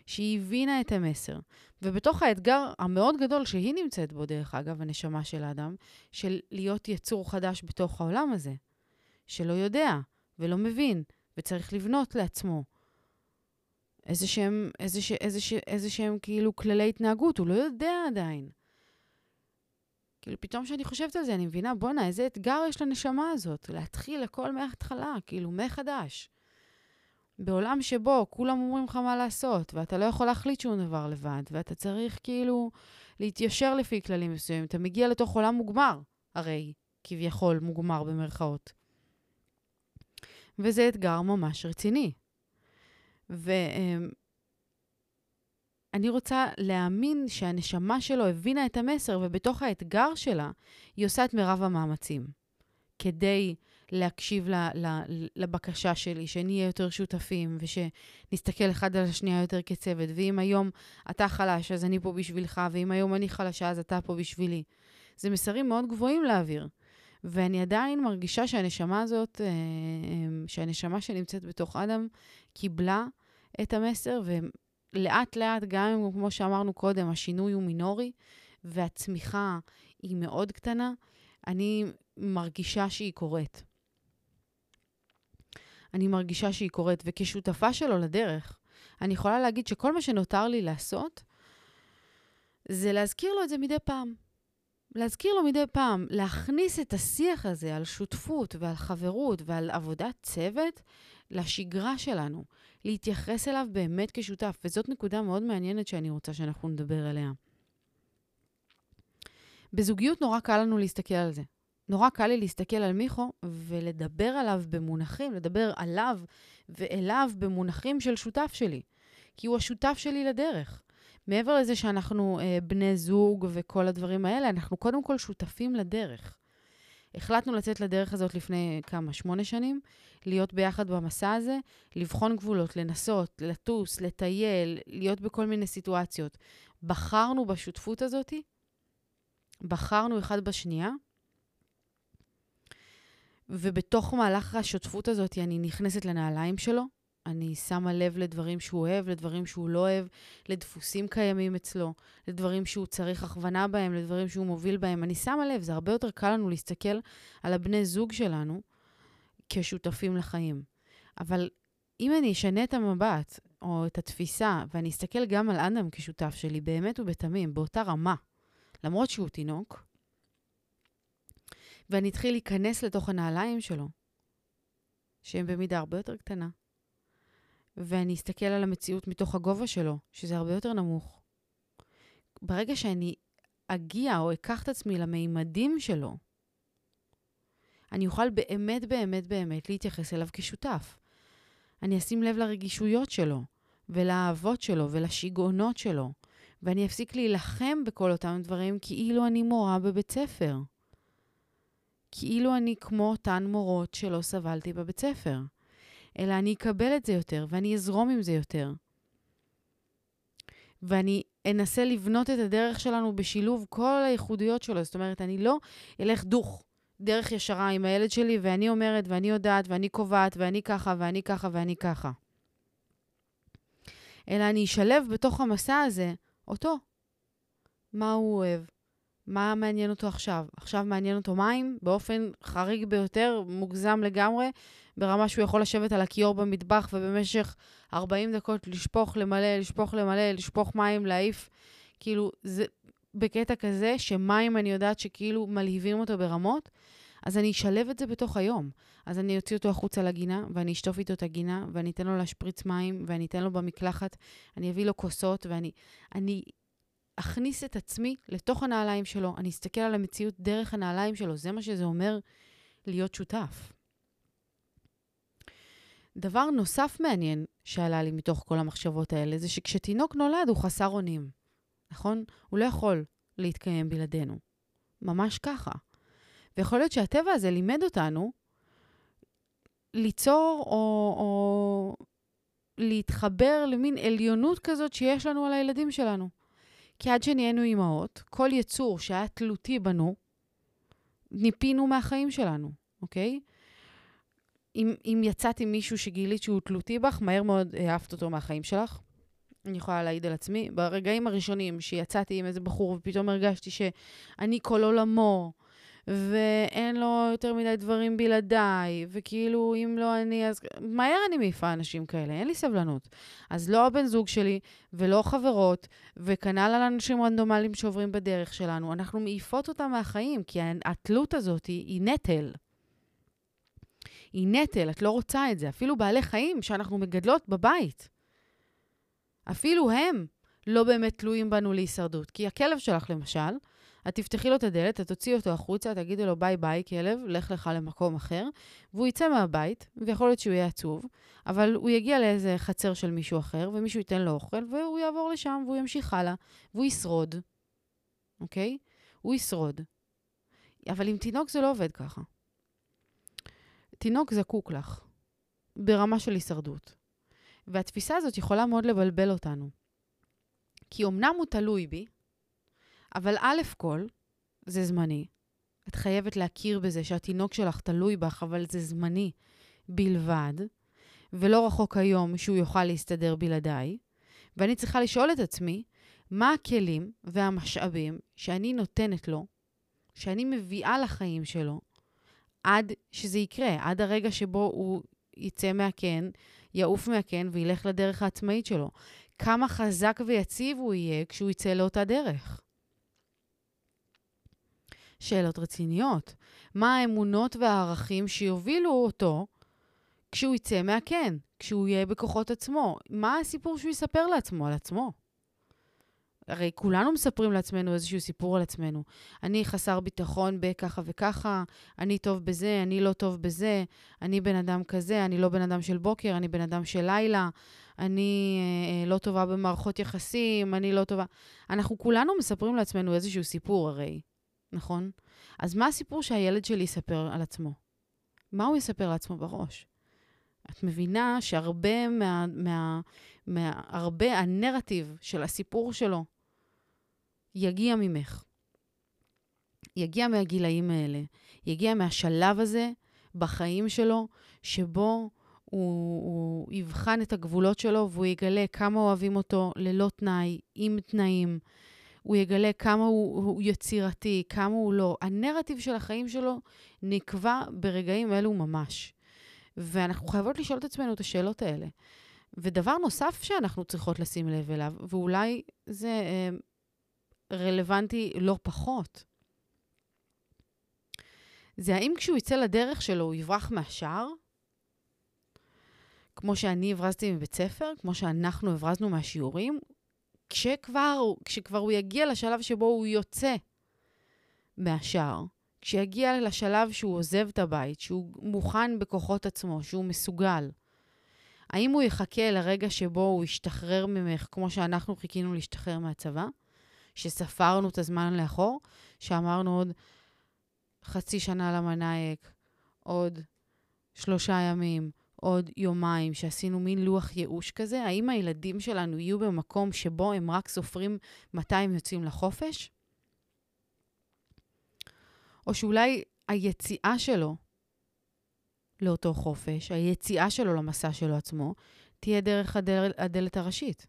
[SPEAKER 1] שהיא הבינה את המסר. ובתוך האתגר המאוד גדול שהיא נמצאת בו, דרך אגב, הנשמה של האדם, של להיות יצור חדש בתוך העולם הזה, שלא יודע ולא מבין, וצריך לבנות לעצמו איזה שהם, איזה, ש, איזה, ש, איזה שהם כאילו כללי התנהגות, הוא לא יודע עדיין. כאילו, פתאום כשאני חושבת על זה, אני מבינה, בואנה, איזה אתגר יש לנשמה הזאת, להתחיל הכל מההתחלה, כאילו, מחדש. בעולם שבו כולם אומרים לך מה לעשות, ואתה לא יכול להחליט שום דבר לבד, ואתה צריך כאילו להתיישר לפי כללים מסוימים. אתה מגיע לתוך עולם מוגמר, הרי, כביכול מוגמר במרכאות. וזה אתגר ממש רציני. ו... אמ, אני רוצה להאמין שהנשמה שלו הבינה את המסר, ובתוך האתגר שלה, היא עושה את מירב המאמצים כדי להקשיב ל, ל, לבקשה שלי, שנהיה יותר שותפים, ושנסתכל אחד על השנייה יותר כצוות. ואם היום אתה חלש, אז אני פה בשבילך, ואם היום אני חלשה, אז אתה פה בשבילי. זה מסרים מאוד גבוהים להעביר. ואני עדיין מרגישה שהנשמה הזאת, אה, אה, שהנשמה שנמצאת בתוך אדם, קיבלה את המסר, לאט לאט, גם אם, כמו שאמרנו קודם, השינוי הוא מינורי והצמיחה היא מאוד קטנה, אני מרגישה שהיא קורית. אני מרגישה שהיא קורית, וכשותפה שלו לדרך, אני יכולה להגיד שכל מה שנותר לי לעשות, זה להזכיר לו את זה מדי פעם. להזכיר לו מדי פעם, להכניס את השיח הזה על שותפות ועל חברות ועל עבודת צוות לשגרה שלנו, להתייחס אליו באמת כשותף, וזאת נקודה מאוד מעניינת שאני רוצה שאנחנו נדבר עליה. בזוגיות נורא קל לנו להסתכל על זה. נורא קל לי להסתכל על מיכו ולדבר עליו במונחים, לדבר עליו ואליו במונחים של שותף שלי. כי הוא השותף שלי לדרך. מעבר לזה שאנחנו אה, בני זוג וכל הדברים האלה, אנחנו קודם כל שותפים לדרך. החלטנו לצאת לדרך הזאת לפני כמה, שמונה שנים, להיות ביחד במסע הזה, לבחון גבולות, לנסות, לטוס, לטייל, להיות בכל מיני סיטואציות. בחרנו בשותפות הזאת, בחרנו אחד בשנייה, ובתוך מהלך השותפות הזאת אני נכנסת לנעליים שלו, אני שמה לב לדברים שהוא אוהב, לדברים שהוא לא אוהב, לדפוסים קיימים אצלו, לדברים שהוא צריך הכוונה בהם, לדברים שהוא מוביל בהם. אני שמה לב, זה הרבה יותר קל לנו להסתכל על הבני זוג שלנו כשותפים לחיים. אבל אם אני אשנה את המבט או את התפיסה, ואני אסתכל גם על אדם כשותף שלי, באמת ובתמים, באותה רמה, למרות שהוא תינוק, ואני אתחיל להיכנס לתוך הנעליים שלו, שהם במידה הרבה יותר קטנה, ואני אסתכל על המציאות מתוך הגובה שלו, שזה הרבה יותר נמוך. ברגע שאני אגיע או אקח את עצמי למימדים שלו, אני אוכל באמת, באמת, באמת להתייחס אליו כשותף. אני אשים לב לרגישויות שלו, ולאהבות שלו, ולשיגעונות שלו, ואני אפסיק להילחם בכל אותם דברים כאילו אני מורה בבית ספר. כאילו אני כמו אותן מורות שלא סבלתי בבית ספר. אלא אני אקבל את זה יותר, ואני אזרום עם זה יותר. ואני אנסה לבנות את הדרך שלנו בשילוב כל הייחודיות שלו. זאת אומרת, אני לא אלך דוך, דרך ישרה עם הילד שלי, ואני אומרת, ואני יודעת, ואני קובעת, ואני ככה, ואני ככה, ואני ככה. אלא אני אשלב בתוך המסע הזה אותו. מה הוא אוהב? מה מעניין אותו עכשיו? עכשיו מעניין אותו מים באופן חריג ביותר, מוגזם לגמרי, ברמה שהוא יכול לשבת על הכיור במטבח ובמשך 40 דקות לשפוך, למלא, לשפוך, למלא, לשפוך מים, להעיף. כאילו, זה בקטע כזה שמים אני יודעת שכאילו מלהיבים אותו ברמות, אז אני אשלב את זה בתוך היום. אז אני אוציא אותו החוצה לגינה, ואני אשטוף איתו את הגינה, ואני אתן לו להשפריץ מים, ואני אתן לו במקלחת, אני אביא לו כוסות, ואני אני אכניס את עצמי לתוך הנעליים שלו, אני אסתכל על המציאות דרך הנעליים שלו, זה מה שזה אומר להיות שותף. דבר נוסף מעניין שעלה לי מתוך כל המחשבות האלה, זה שכשתינוק נולד הוא חסר אונים, נכון? הוא לא יכול להתקיים בלעדינו. ממש ככה. ויכול להיות שהטבע הזה לימד אותנו ליצור או, או להתחבר למין עליונות כזאת שיש לנו על הילדים שלנו. כי עד שנהיינו אימהות, כל יצור שהיה תלותי בנו, ניפינו מהחיים שלנו, אוקיי? אם, אם יצאת עם מישהו שגילית שהוא תלותי בך, מהר מאוד העפת אותו מהחיים שלך. אני יכולה להעיד על עצמי. ברגעים הראשונים שיצאתי עם איזה בחור ופתאום הרגשתי שאני כל עולמו, ואין לו יותר מדי דברים בלעדיי, וכאילו, אם לא אני, אז מהר אני מעיפה אנשים כאלה, אין לי סבלנות. אז לא הבן זוג שלי, ולא חברות, וכנ"ל על אנשים רנדומליים שעוברים בדרך שלנו. אנחנו מעיפות אותם מהחיים, כי התלות הזאת היא, נטל. היא נטל, את לא רוצה את זה. אפילו בעלי חיים שאנחנו מגדלות בבית. אפילו הם לא באמת תלויים בנו להישרדות. כי הכלב שלך, למשל, את תפתחי לו את הדלת, את תוציאי אותו החוצה, תגידי לו ביי ביי, כלב, לך לך למקום אחר, והוא יצא מהבית, ויכול להיות שהוא יהיה עצוב, אבל הוא יגיע לאיזה חצר של מישהו אחר, ומישהו ייתן לו אוכל, והוא יעבור לשם, והוא ימשיך הלאה, והוא ישרוד, אוקיי? הוא ישרוד. אבל עם תינוק זה לא עובד ככה. תינוק זקוק לך, ברמה של הישרדות. והתפיסה הזאת יכולה מאוד לבלבל אותנו. כי אמנם הוא תלוי בי, אבל א' כל, זה זמני. את חייבת להכיר בזה שהתינוק שלך תלוי בך, אבל זה זמני בלבד, ולא רחוק היום שהוא יוכל להסתדר בלעדיי. ואני צריכה לשאול את עצמי, מה הכלים והמשאבים שאני נותנת לו, שאני מביאה לחיים שלו, עד שזה יקרה, עד הרגע שבו הוא יצא מהקן, יעוף מהקן וילך לדרך העצמאית שלו. כמה חזק ויציב הוא יהיה כשהוא יצא לאותה דרך. שאלות רציניות. מה האמונות והערכים שיובילו אותו כשהוא יצא מהקן, כשהוא יהיה בכוחות עצמו? מה הסיפור שהוא יספר לעצמו על עצמו? הרי כולנו מספרים לעצמנו איזשהו סיפור על עצמנו. אני חסר ביטחון בככה וככה, אני טוב בזה, אני לא טוב בזה, אני בן אדם כזה, אני לא בן אדם של בוקר, אני בן אדם של לילה, אני אה, אה לא טובה במערכות יחסים, אני לא טובה... אנחנו כולנו מספרים לעצמנו איזשהו סיפור הרי, נכון? אז מה הסיפור שהילד שלי יספר על עצמו? מה הוא יספר לעצמו בראש? את מבינה שהרבה מה... מה, מה הרבה הנרטיב של הסיפור שלו יגיע ממך. יגיע מהגילאים האלה. יגיע מהשלב הזה בחיים שלו, שבו הוא, הוא יבחן את הגבולות שלו והוא יגלה כמה אוהבים אותו ללא תנאי, עם תנאים. הוא יגלה כמה הוא, הוא יצירתי, כמה הוא לא. הנרטיב של החיים שלו נקבע ברגעים אלו ממש. ואנחנו חייבות לשאול את עצמנו את השאלות האלה. ודבר נוסף שאנחנו צריכות לשים לב אליו, ואולי זה אה, רלוונטי לא פחות, זה האם כשהוא יצא לדרך שלו הוא יברח מהשער, כמו שאני הברזתי מבית ספר, כמו שאנחנו הברזנו מהשיעורים, כשכבר, כשכבר הוא יגיע לשלב שבו הוא יוצא מהשער, כשיגיע לשלב שהוא עוזב את הבית, שהוא מוכן בכוחות עצמו, שהוא מסוגל, האם הוא יחכה לרגע שבו הוא ישתחרר ממך, כמו שאנחנו חיכינו להשתחרר מהצבא? שספרנו את הזמן לאחור, שאמרנו עוד חצי שנה למנאייק, עוד שלושה ימים, עוד יומיים, שעשינו מין לוח ייאוש כזה? האם הילדים שלנו יהיו במקום שבו הם רק סופרים מתי הם יוצאים לחופש? או שאולי היציאה שלו לאותו חופש, היציאה שלו למסע שלו עצמו, תהיה דרך הדל, הדלת הראשית,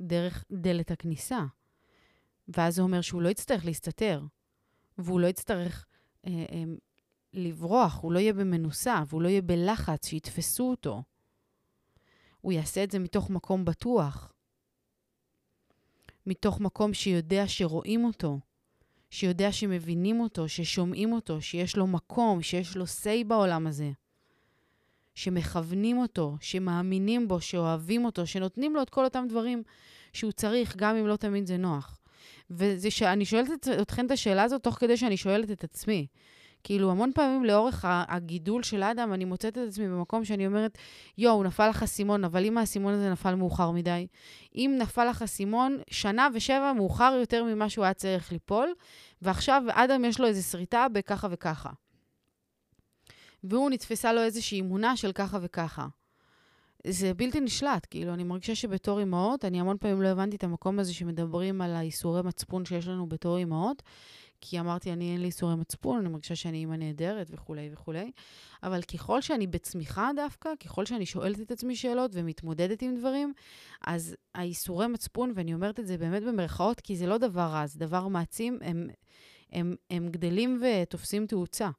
[SPEAKER 1] דרך דלת הכניסה. ואז זה אומר שהוא לא יצטרך להסתתר, והוא לא יצטרך אה, אה, לברוח, הוא לא יהיה במנוסה, והוא לא יהיה בלחץ שיתפסו אותו. הוא יעשה את זה מתוך מקום בטוח, מתוך מקום שיודע שרואים אותו, שיודע שמבינים אותו, ששומעים אותו, שיש לו מקום, שיש לו say בעולם הזה, שמכוונים אותו, שמאמינים בו, שאוהבים אותו, שנותנים לו את כל אותם דברים שהוא צריך, גם אם לא תמיד זה נוח. וזה שאני שואלת אתכם את השאלה הזאת תוך כדי שאני שואלת את עצמי. כאילו, המון פעמים לאורך הגידול של האדם, אני מוצאת את עצמי במקום שאני אומרת, יואו, נפל לך אסימון, אבל אם האסימון הזה נפל מאוחר מדי, אם נפל לך אסימון שנה ושבע מאוחר יותר ממה שהוא היה צריך ליפול, ועכשיו אדם יש לו איזו שריטה בככה וככה. והוא נתפסה לו איזושהי אמונה של ככה וככה. זה בלתי נשלט, כאילו, אני מרגישה שבתור אימהות, אני המון פעמים לא הבנתי את המקום הזה שמדברים על האיסורי מצפון שיש לנו בתור אימהות, כי אמרתי, אני אין לי איסורי מצפון, אני מרגישה שאני אימא נהדרת וכולי וכולי. אבל ככל שאני בצמיחה דווקא, ככל שאני שואלת את עצמי שאלות ומתמודדת עם דברים, אז האיסורי מצפון, ואני אומרת את זה באמת במרכאות, כי זה לא דבר רע, זה דבר מעצים, הם, הם, הם גדלים ותופסים תאוצה.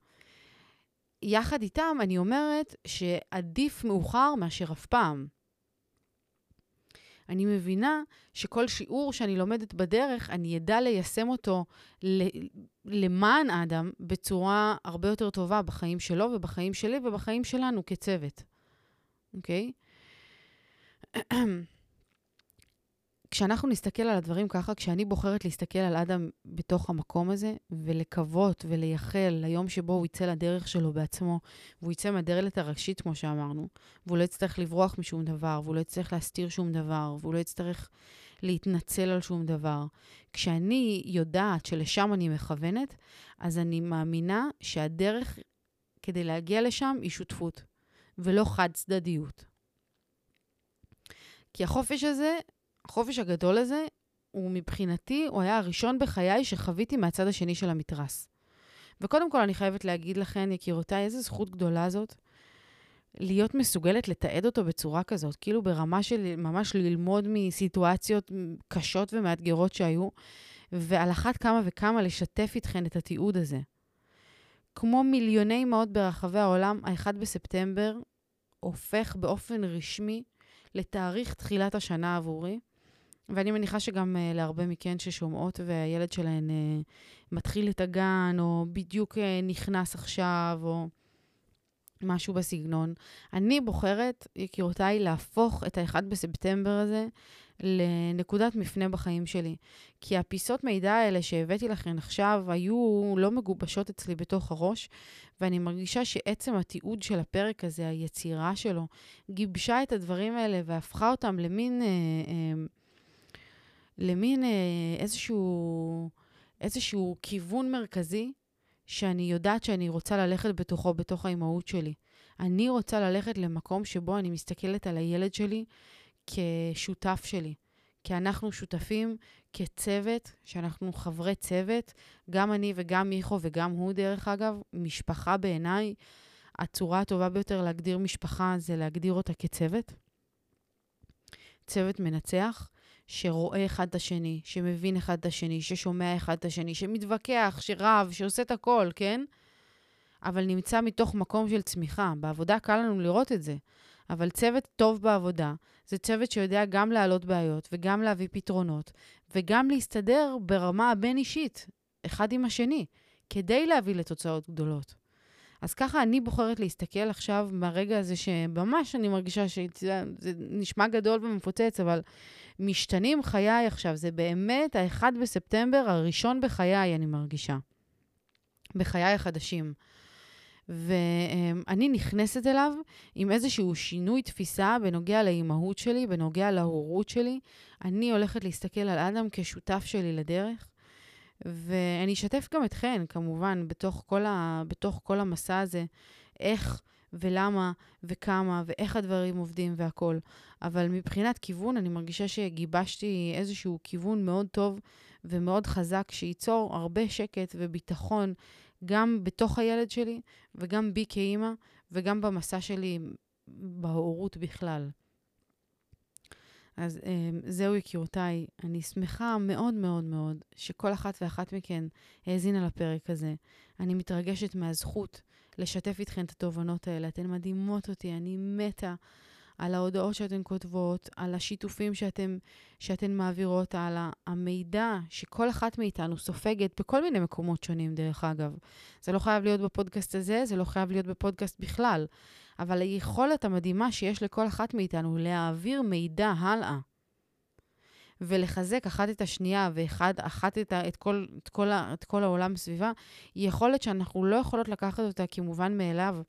[SPEAKER 1] יחד איתם אני אומרת שעדיף מאוחר מאשר אף פעם. אני מבינה שכל שיעור שאני לומדת בדרך, אני אדע ליישם אותו למען אדם בצורה הרבה יותר טובה בחיים שלו ובחיים שלי ובחיים שלנו כצוות, אוקיי? Okay? כשאנחנו נסתכל על הדברים ככה, כשאני בוחרת להסתכל על אדם בתוך המקום הזה, ולקוות ולייחל ליום שבו הוא יצא לדרך שלו בעצמו, והוא יצא מהדלת הראשית, כמו שאמרנו, והוא לא יצטרך לברוח משום דבר, והוא לא יצטרך להסתיר שום דבר, והוא לא יצטרך להתנצל על שום דבר. כשאני יודעת שלשם אני מכוונת, אז אני מאמינה שהדרך כדי להגיע לשם היא שותפות, ולא חד-צדדיות. כי החופש הזה החופש הגדול הזה, הוא מבחינתי, הוא היה הראשון בחיי שחוויתי מהצד השני של המתרס. וקודם כל, אני חייבת להגיד לכן, יקירותיי, איזו זכות גדולה זאת, להיות מסוגלת לתעד אותו בצורה כזאת, כאילו ברמה של ממש ללמוד מסיטואציות קשות ומאתגרות שהיו, ועל אחת כמה וכמה לשתף איתכן את התיעוד הזה. כמו מיליוני אמהות ברחבי העולם, ה-1 בספטמבר הופך באופן רשמי לתאריך תחילת השנה עבורי, ואני מניחה שגם uh, להרבה מכן ששומעות והילד שלהן uh, מתחיל את הגן, או בדיוק uh, נכנס עכשיו, או משהו בסגנון. אני בוחרת, יקירותיי, להפוך את ה-1 בספטמבר הזה לנקודת מפנה בחיים שלי. כי הפיסות מידע האלה שהבאתי לכם עכשיו היו לא מגובשות אצלי בתוך הראש, ואני מרגישה שעצם התיעוד של הפרק הזה, היצירה שלו, גיבשה את הדברים האלה והפכה אותם למין, אה, אה, למין אה, איזשהו, איזשהו כיוון מרכזי, שאני יודעת שאני רוצה ללכת בתוכו, בתוך האימהות שלי. אני רוצה ללכת למקום שבו אני מסתכלת על הילד שלי כשותף שלי. כי אנחנו שותפים כצוות, שאנחנו חברי צוות, גם אני וגם מיכו וגם הוא, דרך אגב, משפחה בעיניי, הצורה הטובה ביותר להגדיר משפחה זה להגדיר אותה כצוות. צוות מנצח, שרואה אחד את השני, שמבין אחד את השני, ששומע אחד את השני, שמתווכח, שרב, שעושה את הכל, כן? אבל נמצא מתוך מקום של צמיחה. בעבודה קל לנו לראות את זה. אבל צוות טוב בעבודה זה צוות שיודע גם להעלות בעיות וגם להביא פתרונות, וגם להסתדר ברמה הבין-אישית, אחד עם השני, כדי להביא לתוצאות גדולות. אז ככה אני בוחרת להסתכל עכשיו מהרגע הזה שממש אני מרגישה שזה נשמע גדול ומפוצץ, אבל משתנים חיי עכשיו. זה באמת ה-1 בספטמבר, הראשון בחיי, אני מרגישה. בחיי החדשים. ואני נכנסת אליו עם איזשהו שינוי תפיסה בנוגע לאימהות שלי, בנוגע להורות שלי. אני הולכת להסתכל על אדם כשותף שלי לדרך, ואני אשתף גם אתכן, כמובן, בתוך כל, ה, בתוך כל המסע הזה, איך ולמה וכמה ואיך הדברים עובדים והכול. אבל מבחינת כיוון, אני מרגישה שגיבשתי איזשהו כיוון מאוד טוב ומאוד חזק, שייצור הרבה שקט וביטחון גם בתוך הילד שלי וגם בי כאימא וגם במסע שלי בהורות בכלל. אז אמ, זהו יקירותיי, אני שמחה מאוד מאוד מאוד שכל אחת ואחת מכן האזינה לפרק הזה. אני מתרגשת מהזכות לשתף איתכן את התובנות האלה. אתן מדהימות אותי, אני מתה על ההודעות שאתן כותבות, על השיתופים שאתן, שאתן מעבירות, על המידע שכל אחת מאיתנו סופגת בכל מיני מקומות שונים, דרך אגב. זה לא חייב להיות בפודקאסט הזה, זה לא חייב להיות בפודקאסט בכלל, אבל היכולת המדהימה שיש לכל אחת מאיתנו להעביר מידע הלאה. ולחזק אחת את השנייה ואחת את, את, כל, את, כל, את כל העולם סביבה, היא יכולת שאנחנו לא יכולות לקחת אותה כמובן מאליו.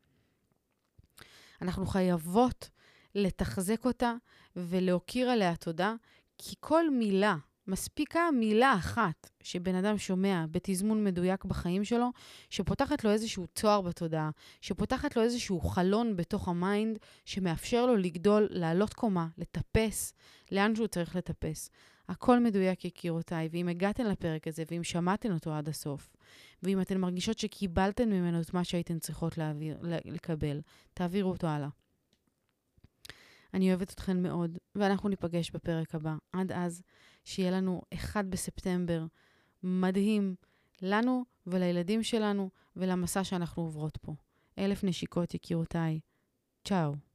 [SPEAKER 1] אנחנו חייבות לתחזק אותה ולהוקיר עליה תודה, כי כל מילה, מספיקה מילה אחת שבן אדם שומע בתזמון מדויק בחיים שלו, שפותחת לו איזשהו תואר בתודעה, שפותחת לו איזשהו חלון בתוך ה mind, שמאפשר לו לגדול, לעלות קומה, לטפס, לאן שהוא צריך לטפס. הכל מדויק, יקירותיי, ואם הגעתן לפרק הזה, ואם שמעתן אותו עד הסוף, ואם אתן מרגישות שקיבלתן ממנו את מה שהייתן צריכות להעביר, לקבל, תעבירו אותו הלאה. אני אוהבת אתכן מאוד, ואנחנו ניפגש בפרק הבא. עד אז, שיהיה לנו 1 בספטמבר מדהים לנו ולילדים שלנו ולמסע שאנחנו עוברות פה. אלף נשיקות, יקירותיי. צ'או.